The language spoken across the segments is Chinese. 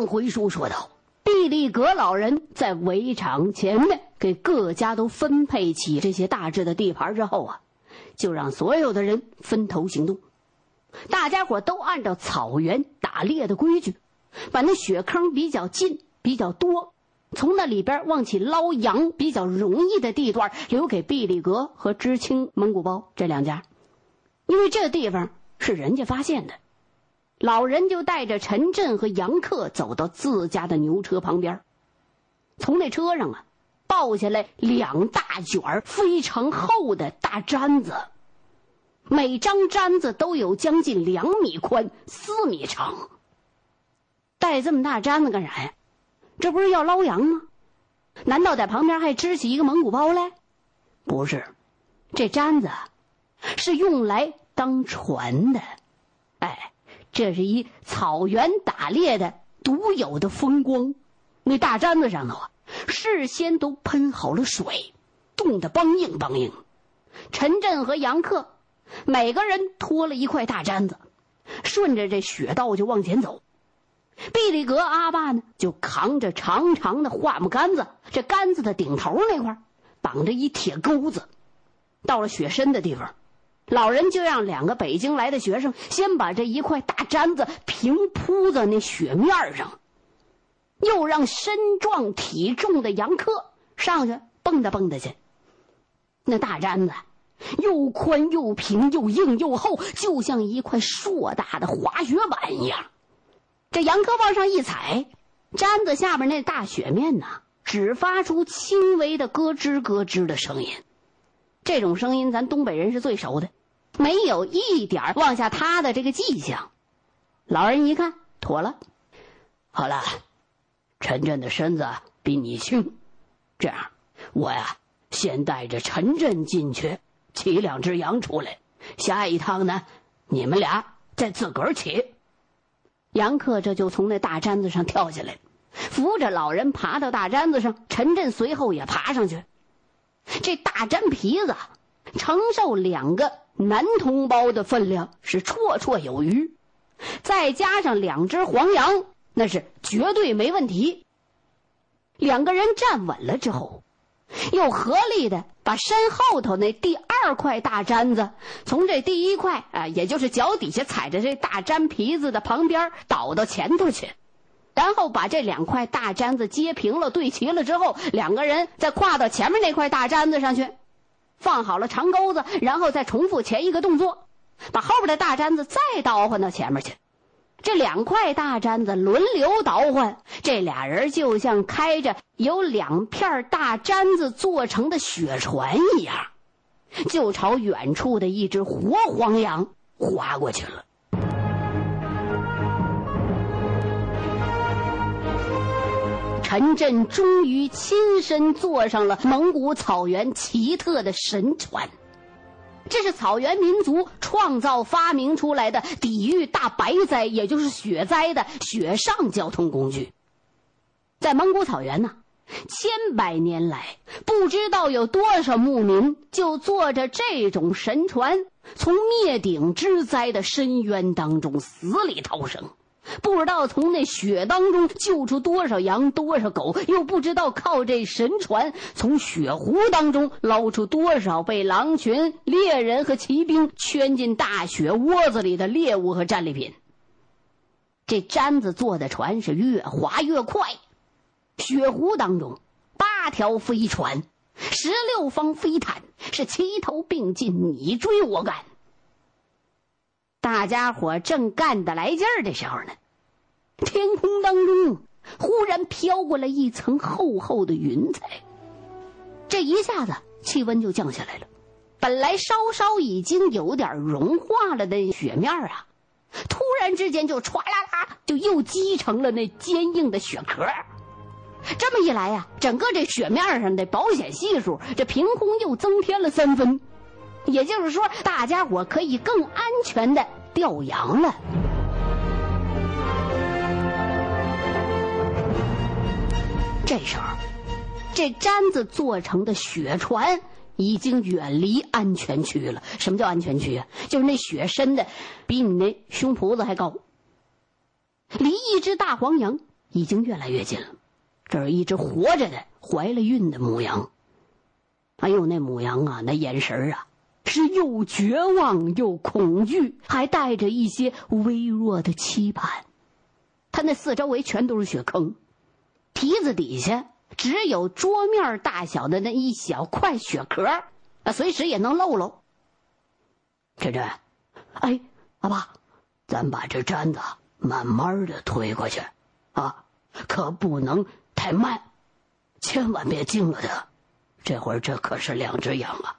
上回书说到，毕力格老人在围场前面给各家都分配起这些大致的地盘之后啊，就让所有的人分头行动。大家伙都按照草原打猎的规矩，把那雪坑比较近、比较多，从那里边往起捞羊比较容易的地段留给毕力格和知青蒙古包这两家，因为这地方是人家发现的。老人就带着陈震和杨克走到自家的牛车旁边，从那车上啊，抱下来两大卷非常厚的大毡子，每张毡子都有将近两米宽、四米长。带这么大毡子干啥呀？这不是要捞羊吗？难道在旁边还支起一个蒙古包来？不是，这毡子是用来当船的。哎。这是一草原打猎的独有的风光，那大毡子上头啊，事先都喷好了水，冻得梆硬梆硬。陈震和杨克每个人拖了一块大毡子，顺着这雪道就往前走。毕里格阿爸呢，就扛着长长的桦木杆子，这杆子的顶头那块绑着一铁钩子，到了雪深的地方。老人就让两个北京来的学生先把这一块大毡子平铺在那雪面上，又让身壮体重的杨克上去蹦跶蹦跶去。那大毡子又宽又平又硬又厚，就像一块硕大的滑雪板一样。这杨克往上一踩，毡子下边那大雪面呐，只发出轻微的咯吱咯吱的声音。这种声音，咱东北人是最熟的。没有一点往下塌的这个迹象，老人一看妥了，好了，陈震的身子比你轻，这样，我呀先带着陈震进去骑两只羊出来，下一趟呢，你们俩再自个儿骑。杨克这就从那大毡子上跳下来，扶着老人爬到大毡子上，陈震随后也爬上去。这大毡皮子承受两个。男同胞的分量是绰绰有余，再加上两只黄羊，那是绝对没问题。两个人站稳了之后，又合力的把身后头那第二块大毡子从这第一块啊，也就是脚底下踩着这大毡皮子的旁边倒到前头去，然后把这两块大毡子接平了、对齐了之后，两个人再跨到前面那块大毡子上去。放好了长钩子，然后再重复前一个动作，把后边的大毡子再倒换到前面去。这两块大毡子轮流倒换，这俩人就像开着由两片大毡子做成的雪船一样，就朝远处的一只活黄羊划过去了。陈震终于亲身坐上了蒙古草原奇特的神船，这是草原民族创造发明出来的抵御大白灾，也就是雪灾的雪上交通工具。在蒙古草原呢，千百年来，不知道有多少牧民就坐着这种神船，从灭顶之灾的深渊当中死里逃生。不知道从那雪当中救出多少羊、多少狗，又不知道靠这神船从雪湖当中捞出多少被狼群、猎人和骑兵圈进大雪窝子里的猎物和战利品。这毡子做的船是越滑越快，雪湖当中八条飞船、十六方飞毯是齐头并进，你追我赶。大家伙正干得来劲儿的时候呢，天空当中忽然飘过来一层厚厚的云彩，这一下子气温就降下来了。本来稍稍已经有点融化了的雪面啊，突然之间就唰啦啦就又积成了那坚硬的雪壳。这么一来呀，整个这雪面上的保险系数这凭空又增添了三分。也就是说，大家伙可以更安全的钓羊了。这时候，这毡子做成的雪船已经远离安全区了。什么叫安全区啊？就是那雪深的比你那胸脯子还高。离一只大黄羊已经越来越近了。这是一只活着的、怀了孕的母羊。哎呦，那母羊啊，那眼神啊，是又绝望又恐惧，还带着一些微弱的期盼。他那四周围全都是雪坑，蹄子底下只有桌面大小的那一小块雪壳，啊，随时也能漏漏。晨晨，哎，阿爸，咱把这毡子慢慢的推过去，啊，可不能太慢，千万别惊了它。这会儿这可是两只羊啊，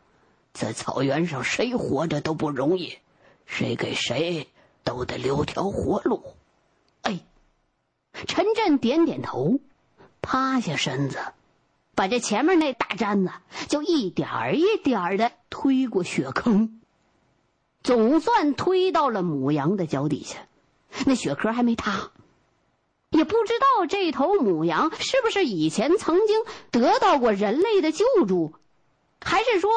在草原上谁活着都不容易，谁给谁都得留条活路。哎。陈震点点头，趴下身子，把这前面那大毡子就一点儿一点儿的推过雪坑，总算推到了母羊的脚底下。那雪壳还没塌，也不知道这头母羊是不是以前曾经得到过人类的救助，还是说，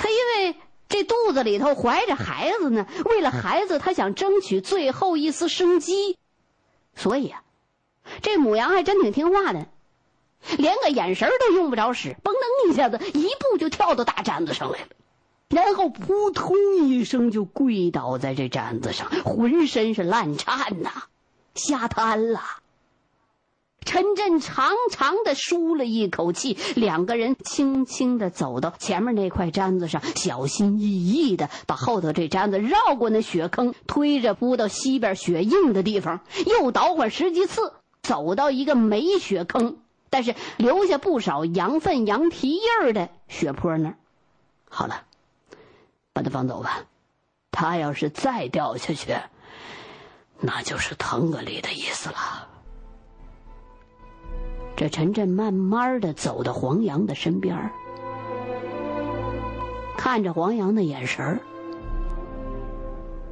它因为这肚子里头怀着孩子呢，为了孩子，他想争取最后一丝生机，所以啊。这母羊还真挺听话的，连个眼神都用不着使，嘣噔一下子，一步就跳到大毡子上来了，然后扑通一声就跪倒在这毡子上，浑身是烂颤呐，吓瘫了。陈震长长的舒了一口气，两个人轻轻的走到前面那块毡子上，小心翼翼的把后头这毡子绕过那雪坑，推着扑到西边雪硬的地方，又倒换十几次。走到一个没雪坑，但是留下不少羊粪、羊蹄印儿的雪坡那儿，好了，把他放走吧。他要是再掉下去，那就是腾格里的意思了。这陈震慢慢的走到黄羊的身边看着黄羊的眼神儿，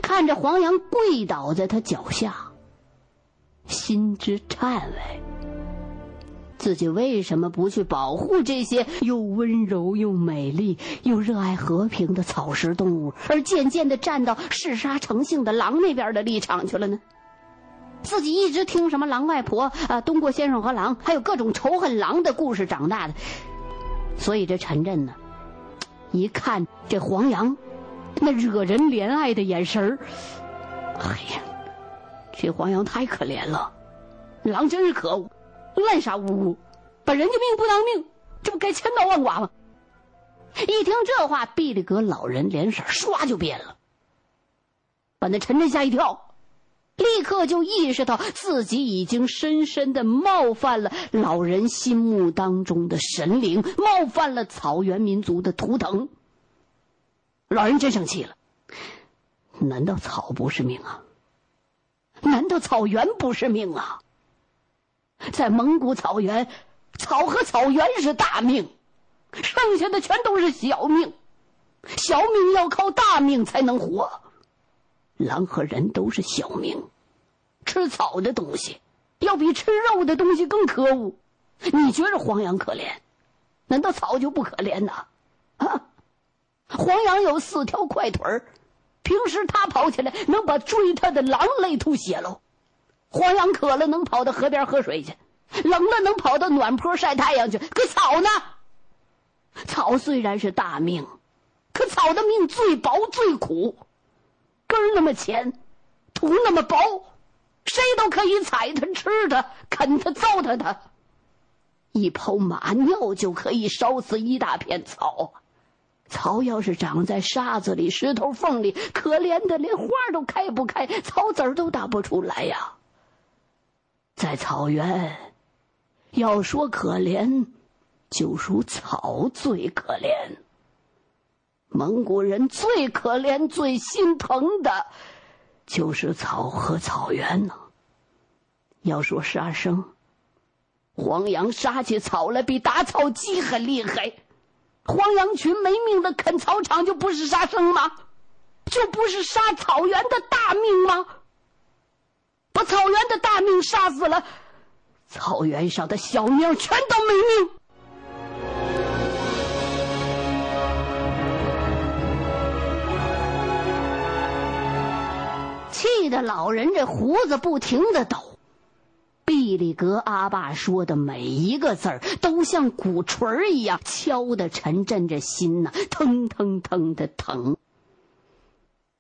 看着黄羊跪倒在他脚下。心之颤巍，自己为什么不去保护这些又温柔又美丽又热爱和平的草食动物，而渐渐的站到嗜杀成性的狼那边的立场去了呢？自己一直听什么狼外婆啊、东郭先生和狼，还有各种仇恨狼的故事长大的，所以这陈震呢，一看这黄杨那惹人怜爱的眼神儿，哎呀！这黄杨太可怜了，狼真是可恶，滥杀无辜，把人家命不当命，这不该千刀万剐吗？一听这话，毕力格老人脸色唰就变了，把那陈震吓一跳，立刻就意识到自己已经深深的冒犯了老人心目当中的神灵，冒犯了草原民族的图腾。老人真生气了，难道草不是命啊？难道草原不是命啊？在蒙古草原，草和草原是大命，剩下的全都是小命。小命要靠大命才能活。狼和人都是小命，吃草的东西要比吃肉的东西更可恶。你觉着黄羊可怜，难道草就不可怜呐？啊，黄羊有四条快腿儿。平时他跑起来能把追他的狼累吐血喽，黄羊渴了能跑到河边喝水去，冷了能跑到暖坡晒太阳去。可草呢？草虽然是大命，可草的命最薄最苦，根儿那么浅，土那么薄，谁都可以踩它、吃它、啃它、糟蹋它。一泡马尿就可以烧死一大片草。草要是长在沙子里、石头缝里，可怜的连花都开不开，草籽儿都打不出来呀。在草原，要说可怜，就属草最可怜。蒙古人最可怜、最心疼的，就是草和草原呢。要说杀生，黄羊杀起草来比打草机还厉害。黄羊群没命的啃草场，就不是杀生吗？就不是杀草原的大命吗？把草原的大命杀死了，草原上的小命全都没命。气的老人这胡子不停的抖，毕里格阿爸说的每一个字儿，都像鼓槌儿一样敲的陈震这心呐，腾腾腾的疼。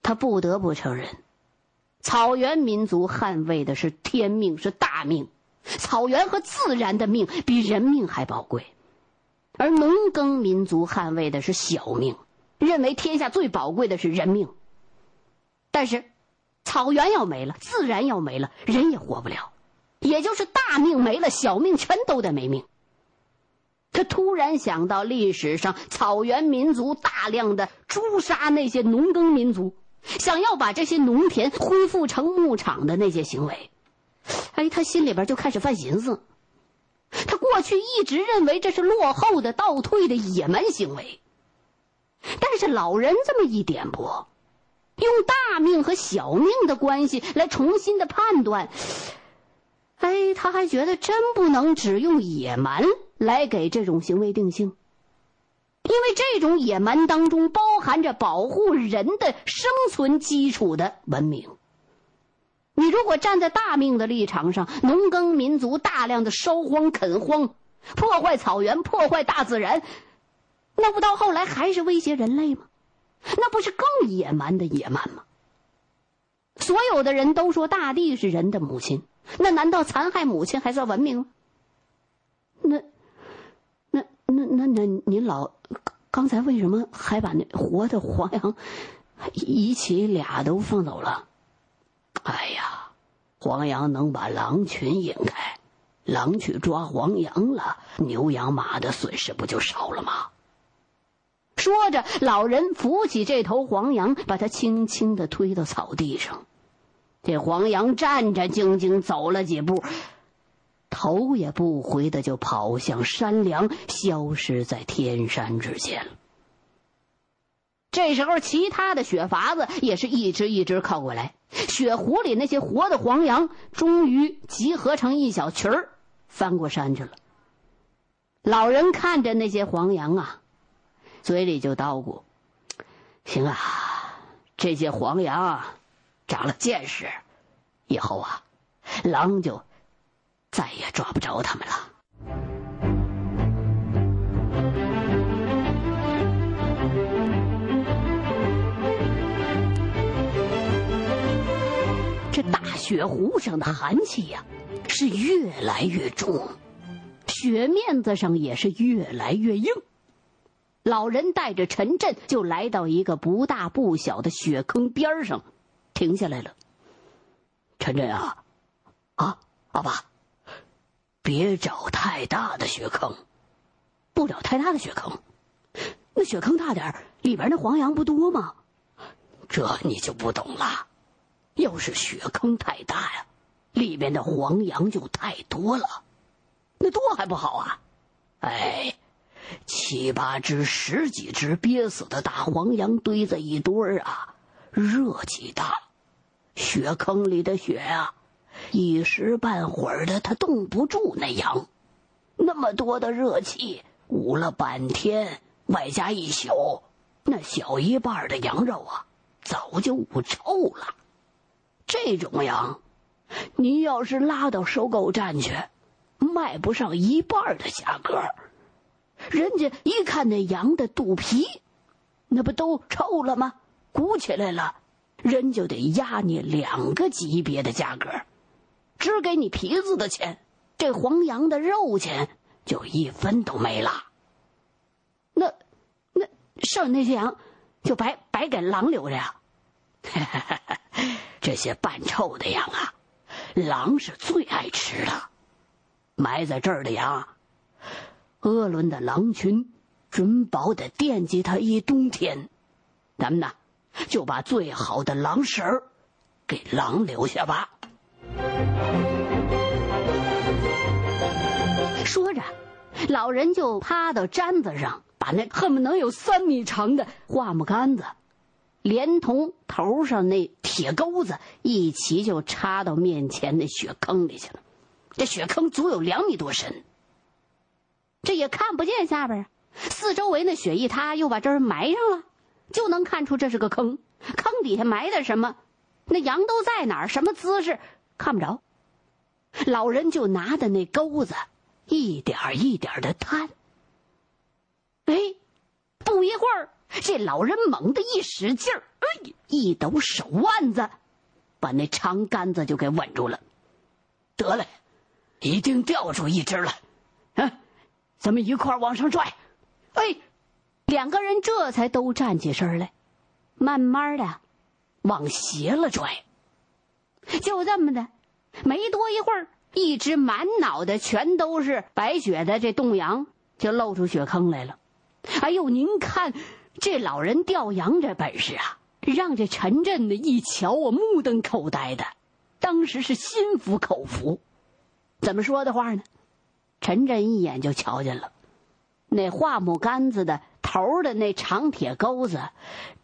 他不得不承认，草原民族捍卫的是天命，是大命。草原和自然的命比人命还宝贵，而农耕民族捍卫的是小命，认为天下最宝贵的是人命。但是，草原要没了，自然要没了，人也活不了。也就是大命没了，小命全都得没命。他突然想到历史上草原民族大量的诛杀那些农耕民族，想要把这些农田恢复成牧场的那些行为，哎，他心里边就开始犯寻思。他过去一直认为这是落后的、倒退的野蛮行为，但是老人这么一点拨，用大命和小命的关系来重新的判断。哎，他还觉得真不能只用野蛮来给这种行为定性，因为这种野蛮当中包含着保护人的生存基础的文明。你如果站在大命的立场上，农耕民族大量的烧荒垦荒，破坏草原，破坏大自然，那不到后来还是威胁人类吗？那不是更野蛮的野蛮吗？所有的人都说大地是人的母亲。那难道残害母亲还算文明吗？那、那、那、那、那，您老刚才为什么还把那活的黄羊一起俩都放走了？哎呀，黄羊能把狼群引开，狼去抓黄羊了，牛羊马的损失不就少了吗？说着，老人扶起这头黄羊，把它轻轻的推到草地上。这黄羊战战兢兢走了几步，头也不回的就跑向山梁，消失在天山之间了。这时候，其他的雪筏子也是一只一只靠过来，雪湖里那些活的黄羊终于集合成一小群儿，翻过山去了。老人看着那些黄羊啊，嘴里就叨咕：“行啊，这些黄羊。”啊。长了见识，以后啊，狼就再也抓不着他们了。这大雪湖上的寒气呀，是越来越重，雪面子上也是越来越硬。老人带着陈震就来到一个不大不小的雪坑边上。停下来了，陈震啊，啊，阿爸，别找太大的雪坑，不找太大的雪坑，那雪坑大点里边那黄羊不多吗？这你就不懂了。要是雪坑太大呀，里边的黄羊就太多了，那多还不好啊？哎，七八只、十几只憋死的大黄羊堆在一堆儿啊，热气大。雪坑里的雪啊，一时半会儿的它冻不住那羊，那么多的热气捂了半天，外加一宿，那小一半的羊肉啊，早就捂臭了。这种羊，你要是拉到收购站去，卖不上一半的价格。人家一看那羊的肚皮，那不都臭了吗？鼓起来了。人就得压你两个级别的价格，只给你皮子的钱，这黄羊的肉钱就一分都没了。那那剩下那些羊，就白白给狼留着呀？这些半臭的羊啊，狼是最爱吃的。埋在这儿的羊，鄂伦的狼群准保得惦记它一冬天。咱们呢？就把最好的狼食儿给狼留下吧。说着，老人就趴到毡子上，把那恨不能有三米长的桦木杆子，连同头上那铁钩子一齐就插到面前那雪坑里去了。这雪坑足有两米多深，这也看不见下边啊。四周围那雪一塌，又把这儿埋上了。就能看出这是个坑，坑底下埋的什么？那羊都在哪儿？什么姿势？看不着。老人就拿着那钩子，一点一点的探。哎，不一会儿，这老人猛地一使劲儿，哎，一抖手腕子，把那长杆子就给稳住了。得嘞，一定钓出一只了。啊，咱们一块儿往上拽。哎，两个人这才都站起身来，慢慢的往斜了拽。就这么的，没多一会儿，一只满脑袋全都是白雪的这冻羊就露出雪坑来了。哎呦，您看这老人钓羊这本事啊，让这陈震的一瞧我，目瞪口呆的，当时是心服口服。怎么说的话呢？陈震一眼就瞧见了，那桦木杆子的头的那长铁钩子，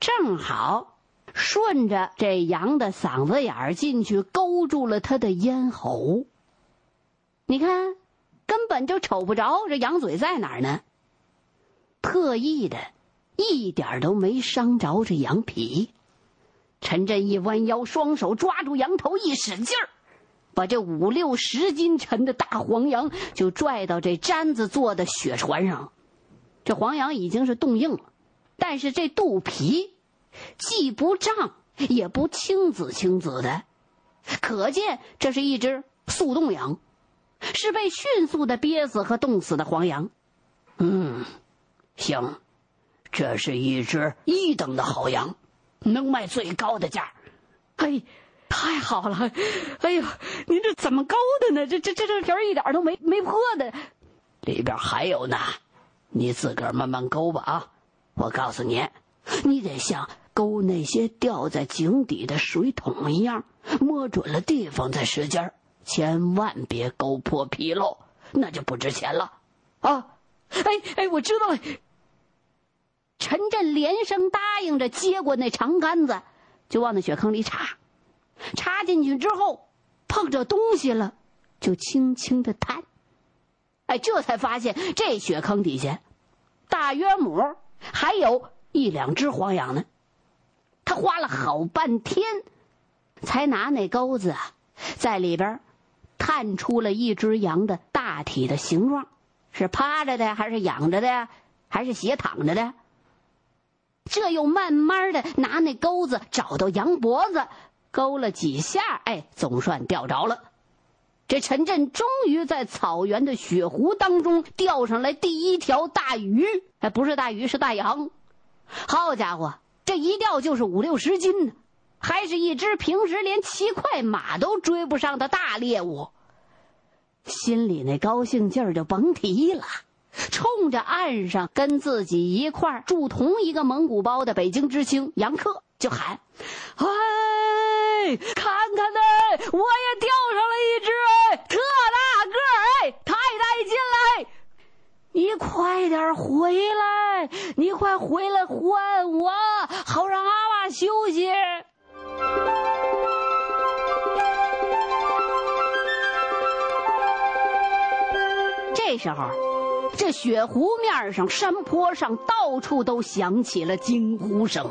正好顺着这羊的嗓子眼儿进去，勾住了他的咽喉。你看，根本就瞅不着这羊嘴在哪儿呢。特意的，一点都没伤着这羊皮。陈震一弯腰，双手抓住羊头，一使劲儿。把这五六十斤沉的大黄羊就拽到这毡子做的雪船上，这黄羊已经是冻硬了，但是这肚皮既不胀也不青紫青紫的，可见这是一只速冻羊，是被迅速的憋死和冻死的黄羊。嗯，行，这是一只一等的好羊，能卖最高的价。嘿。太好了，哎呦，您这怎么勾的呢？这这这这皮儿一点都没没破的，里边还有呢，你自个儿慢慢勾吧啊！我告诉你，你得像勾那些掉在井底的水桶一样，摸准了地方再使劲儿，千万别勾破皮喽，那就不值钱了啊！哎哎，我知道了。陈震连声答应着，接过那长杆子，就往那雪坑里插。插进去之后，碰着东西了，就轻轻的探。哎，这才发现这雪坑底下，大约母还有一两只黄羊呢。他花了好半天，才拿那钩子啊，在里边探出了一只羊的大体的形状，是趴着的，还是仰着的，还是斜躺着的？这又慢慢的拿那钩子找到羊脖子。勾了几下，哎，总算钓着了。这陈震终于在草原的雪湖当中钓上来第一条大鱼，哎，不是大鱼，是大羊。好家伙，这一钓就是五六十斤呢，还是一只平时连骑快马都追不上的大猎物。心里那高兴劲儿就甭提了，冲着岸上跟自己一块住同一个蒙古包的北京知青杨克就喊：“啊！”看看呢，我也钓上了一只哎，特大个哎，太带劲了！你快点回来，你快回来换我，好让阿爸休息。这时候，这雪湖面上、山坡上，到处都响起了惊呼声。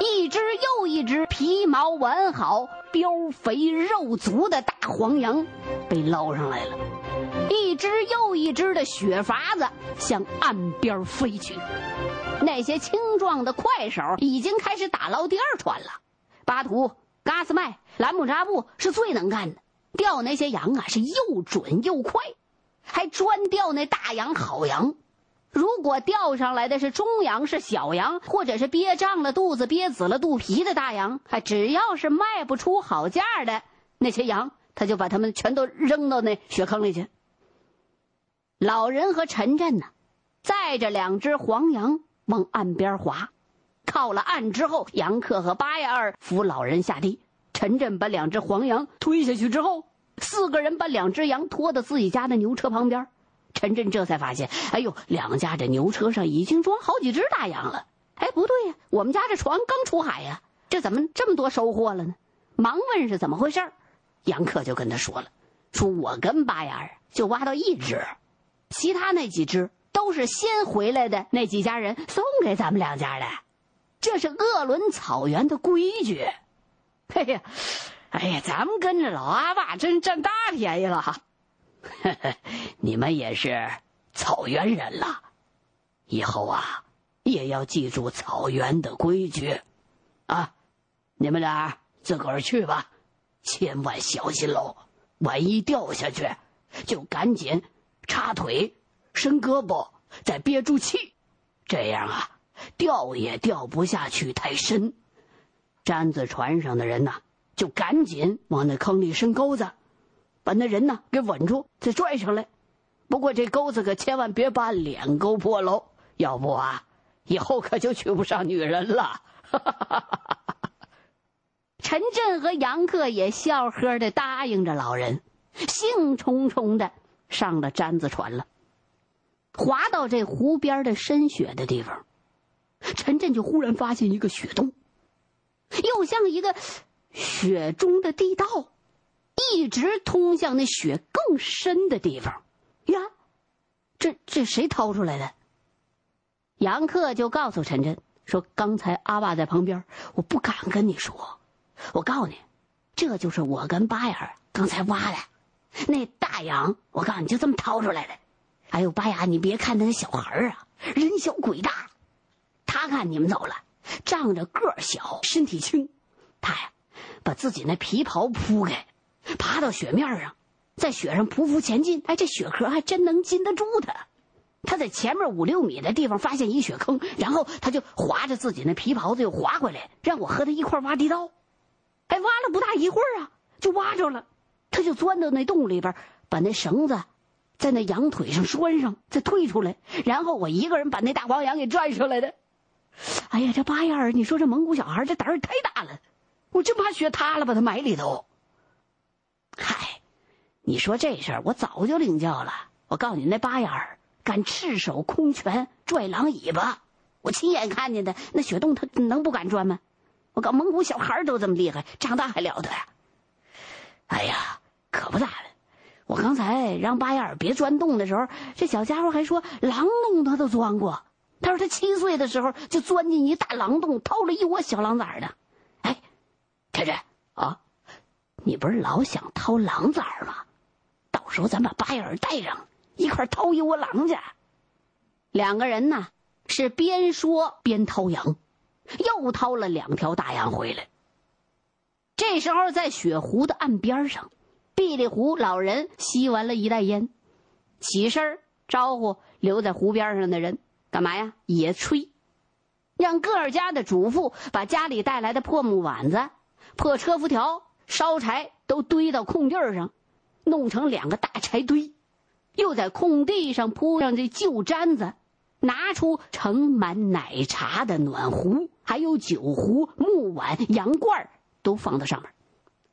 一只又一只皮毛完好、膘肥肉足的大黄羊被捞上来了，一只又一只的雪筏子向岸边飞去。那些青壮的快手已经开始打捞第二船了。巴图、嘎斯麦、兰姆扎布是最能干的，钓那些羊啊是又准又快，还专钓那大羊好羊。如果钓上来的是中羊、是小羊，或者是憋胀了肚子、憋紫了肚皮的大羊，哎，只要是卖不出好价的那些羊，他就把他们全都扔到那雪坑里去。老人和陈震呢，载着两只黄羊往岸边划，靠了岸之后，杨克和八亚二扶老人下地，陈震把两只黄羊推下去之后，四个人把两只羊拖到自己家的牛车旁边。陈震这才发现，哎呦，两家这牛车上已经装好几只大羊了。哎，不对呀，我们家这船刚出海呀，这怎么这么多收获了呢？忙问是怎么回事杨克就跟他说了，说我跟八眼儿就挖到一只，其他那几只都是先回来的那几家人送给咱们两家的，这是鄂伦草原的规矩。嘿 呀，哎呀，咱们跟着老阿爸真占大便宜了哈！你们也是草原人了，以后啊也要记住草原的规矩，啊，你们俩自个儿去吧，千万小心喽！万一掉下去，就赶紧插腿、伸胳膊，再憋住气，这样啊，掉也掉不下去太深。毡子船上的人呐。就赶紧往那坑里伸钩子，把那人呢给稳住，再拽上来。不过这钩子可千万别把脸勾破喽，要不啊，以后可就娶不上女人了。陈震和杨克也笑呵的答应着老人，兴冲冲的上了毡子船了。滑到这湖边的深雪的地方，陈震就忽然发现一个雪洞，又像一个。雪中的地道，一直通向那雪更深的地方。呀，这这谁掏出来的？杨克就告诉陈真说：“刚才阿爸在旁边，我不敢跟你说。我告诉你，这就是我跟巴眼刚才挖的那大洋。我告诉你就这么掏出来的。哎呦，巴雅，你别看那小孩啊，人小鬼大。他看你们走了，仗着个小，身体轻，他呀。”把自己那皮袍铺开，爬到雪面上，在雪上匍匐前进。哎，这雪壳还真能禁得住他。他在前面五六米的地方发现一雪坑，然后他就划着自己那皮袍子又划回来，让我和他一块挖地道。哎，挖了不大一会儿啊，就挖着了。他就钻到那洞里边，把那绳子在那羊腿上拴上，再退出来，然后我一个人把那大黄羊给拽出来的。哎呀，这八眼儿，你说这蒙古小孩这胆儿太大了。我真怕雪塌了，把他埋里头。嗨，你说这事儿我早就领教了。我告诉你，那八眼儿敢赤手空拳拽狼尾巴，我亲眼看见的。那雪洞他能不敢钻吗？我告蒙古小孩都这么厉害，长大还了得呀？哎呀，可不咋的。我刚才让八眼儿别钻洞的时候，这小家伙还说狼洞他都钻过。他说他七岁的时候就钻进一大狼洞，掏了一窝小狼崽的。晨晨啊，你不是老想掏狼崽儿吗？到时候咱把八眼儿带上，一块掏一窝狼去。两个人呢是边说边掏羊，又掏了两条大羊回来。这时候在雪湖的岸边上，碧里湖老人吸完了一袋烟，起身招呼留在湖边上的人干嘛呀？野炊，让各家的主妇把家里带来的破木碗子。破车辐条、烧柴都堆到空地上，弄成两个大柴堆，又在空地上铺上这旧毡子，拿出盛满奶茶的暖壶，还有酒壶、木碗、羊罐都放在上面。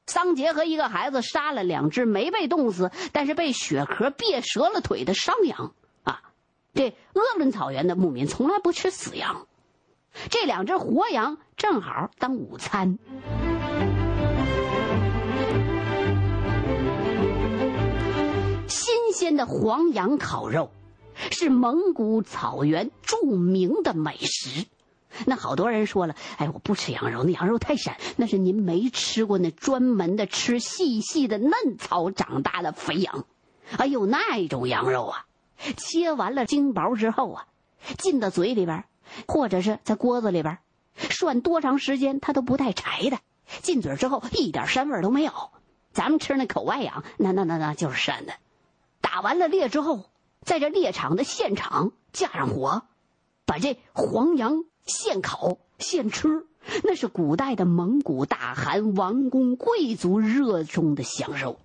桑杰和一个孩子杀了两只没被冻死，但是被雪壳别折了腿的伤羊啊！这鄂伦草原的牧民从来不吃死羊，这两只活羊正好当午餐。鲜的黄羊烤肉，是蒙古草原著名的美食。那好多人说了，哎，我不吃羊肉，那羊肉太膻。那是您没吃过那专门的吃细细的嫩草长大的肥羊。哎呦，那一种羊肉啊，切完了精薄之后啊，进到嘴里边，或者是在锅子里边涮多长时间，它都不带柴的。进嘴之后一点膻味都没有。咱们吃那口外羊，那那那那就是膻的。打完了猎之后，在这猎场的现场架上火，把这黄羊现烤现吃，那是古代的蒙古大汗王公贵族热衷的享受，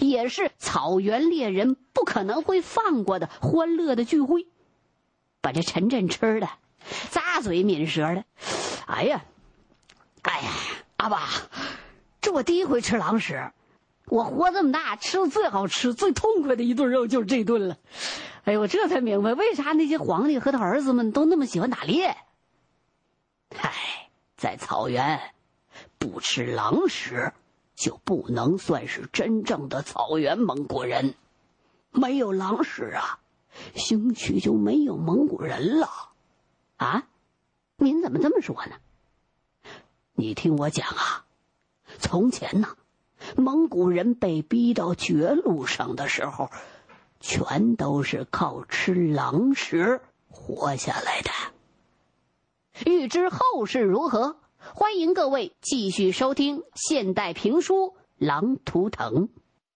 也是草原猎人不可能会放过的欢乐的聚会。把这陈震吃的咂嘴抿舌的，哎呀，哎呀，阿爸，这我第一回吃狼食。我活这么大，吃的最好吃、最痛快的一顿肉就是这顿了。哎呦，我这才明白为啥那些皇帝和他儿子们都那么喜欢打猎。嗨，在草原，不吃狼食，就不能算是真正的草原蒙古人。没有狼食啊，兴许就没有蒙古人了。啊？您怎么这么说呢？你听我讲啊。从前呢，蒙古人被逼到绝路上的时候，全都是靠吃狼食活下来的。欲知后事如何，欢迎各位继续收听现代评书《狼图腾》。